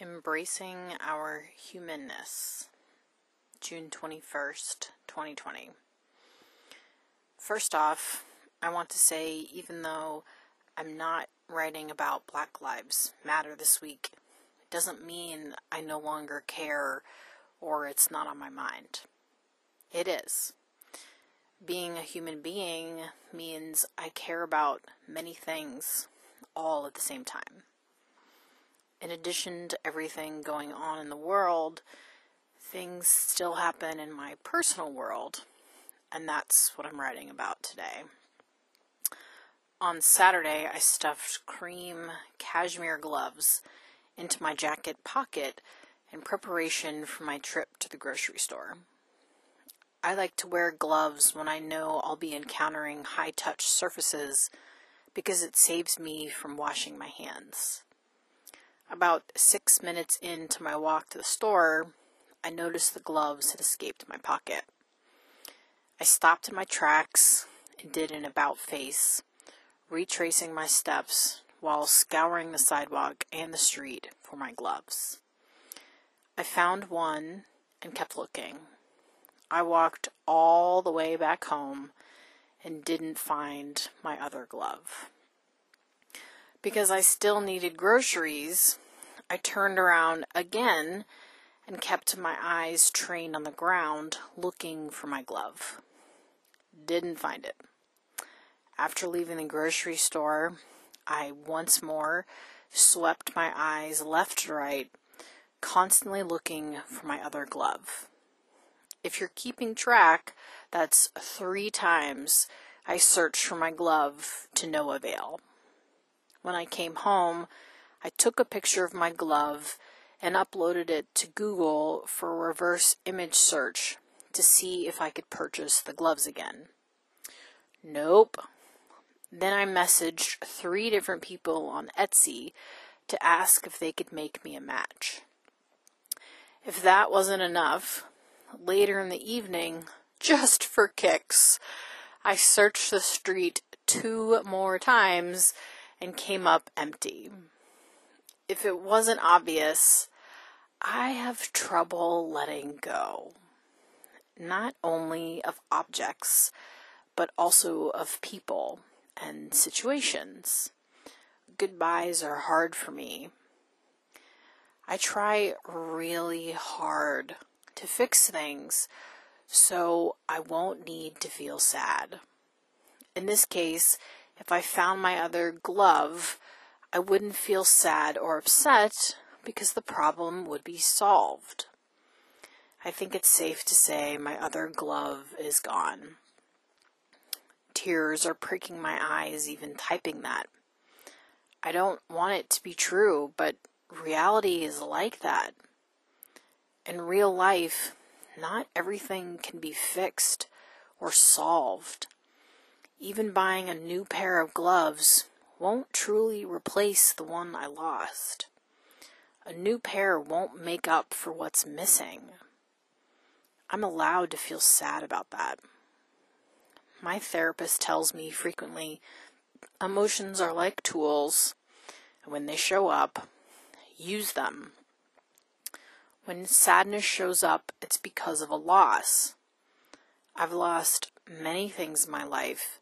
Embracing Our Humanness, June 21st, 2020. First off, I want to say, even though I'm not writing about Black Lives Matter this week, it doesn't mean I no longer care or it's not on my mind. It is. Being a human being means I care about many things all at the same time in addition to everything going on in the world, things still happen in my personal world, and that's what I'm writing about today. On Saturday, I stuffed cream cashmere gloves into my jacket pocket in preparation for my trip to the grocery store. I like to wear gloves when I know I'll be encountering high touch surfaces because it saves me from washing my hands. About six minutes into my walk to the store, I noticed the gloves had escaped my pocket. I stopped in my tracks and did an about face, retracing my steps while scouring the sidewalk and the street for my gloves. I found one and kept looking. I walked all the way back home and didn't find my other glove. Because I still needed groceries, I turned around again and kept my eyes trained on the ground looking for my glove. Didn't find it. After leaving the grocery store, I once more swept my eyes left to right, constantly looking for my other glove. If you're keeping track, that's three times I searched for my glove to no avail. When I came home, I took a picture of my glove and uploaded it to Google for reverse image search to see if I could purchase the gloves again. Nope. Then I messaged three different people on Etsy to ask if they could make me a match. If that wasn't enough, later in the evening, just for kicks, I searched the street two more times and came up empty. If it wasn't obvious, I have trouble letting go. Not only of objects, but also of people and situations. Goodbyes are hard for me. I try really hard to fix things so I won't need to feel sad. In this case, if I found my other glove, I wouldn't feel sad or upset because the problem would be solved. I think it's safe to say my other glove is gone. Tears are pricking my eyes even typing that. I don't want it to be true, but reality is like that. In real life, not everything can be fixed or solved. Even buying a new pair of gloves won't truly replace the one I lost. A new pair won't make up for what's missing. I'm allowed to feel sad about that. My therapist tells me frequently emotions are like tools, and when they show up, use them. When sadness shows up, it's because of a loss. I've lost many things in my life,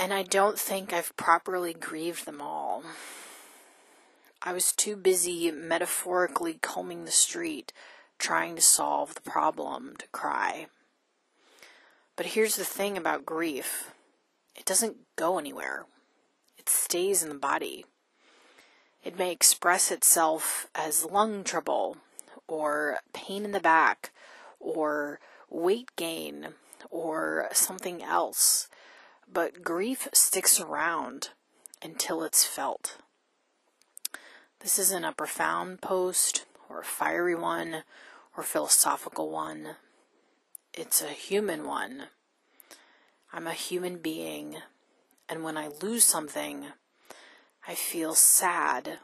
and I don't think I've properly grieved them all. I was too busy metaphorically combing the street, trying to solve the problem, to cry. But here's the thing about grief it doesn't go anywhere, it stays in the body. It may express itself as lung trouble, or pain in the back, or weight gain, or something else but grief sticks around until it's felt. This isn't a profound post or a fiery one or philosophical one. It's a human one. I'm a human being, and when I lose something, I feel sad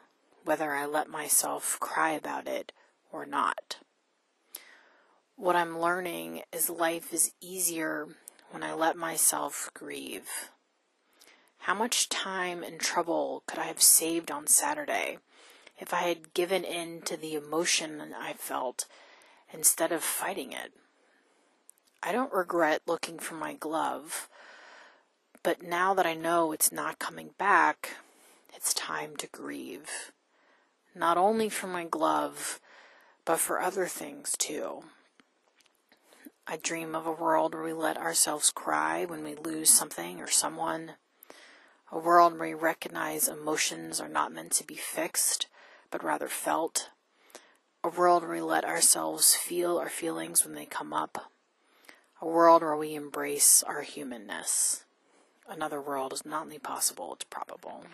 whether I let myself cry about it or not. What I'm learning is life is easier when I let myself grieve. How much time and trouble could I have saved on Saturday if I had given in to the emotion I felt instead of fighting it. I don't regret looking for my glove, but now that I know it's not coming back, it's time to grieve. Not only for my glove, but for other things too. I dream of a world where we let ourselves cry when we lose something or someone. A world where we recognize emotions are not meant to be fixed, but rather felt. A world where we let ourselves feel our feelings when they come up. A world where we embrace our humanness. Another world is not only possible, it's probable.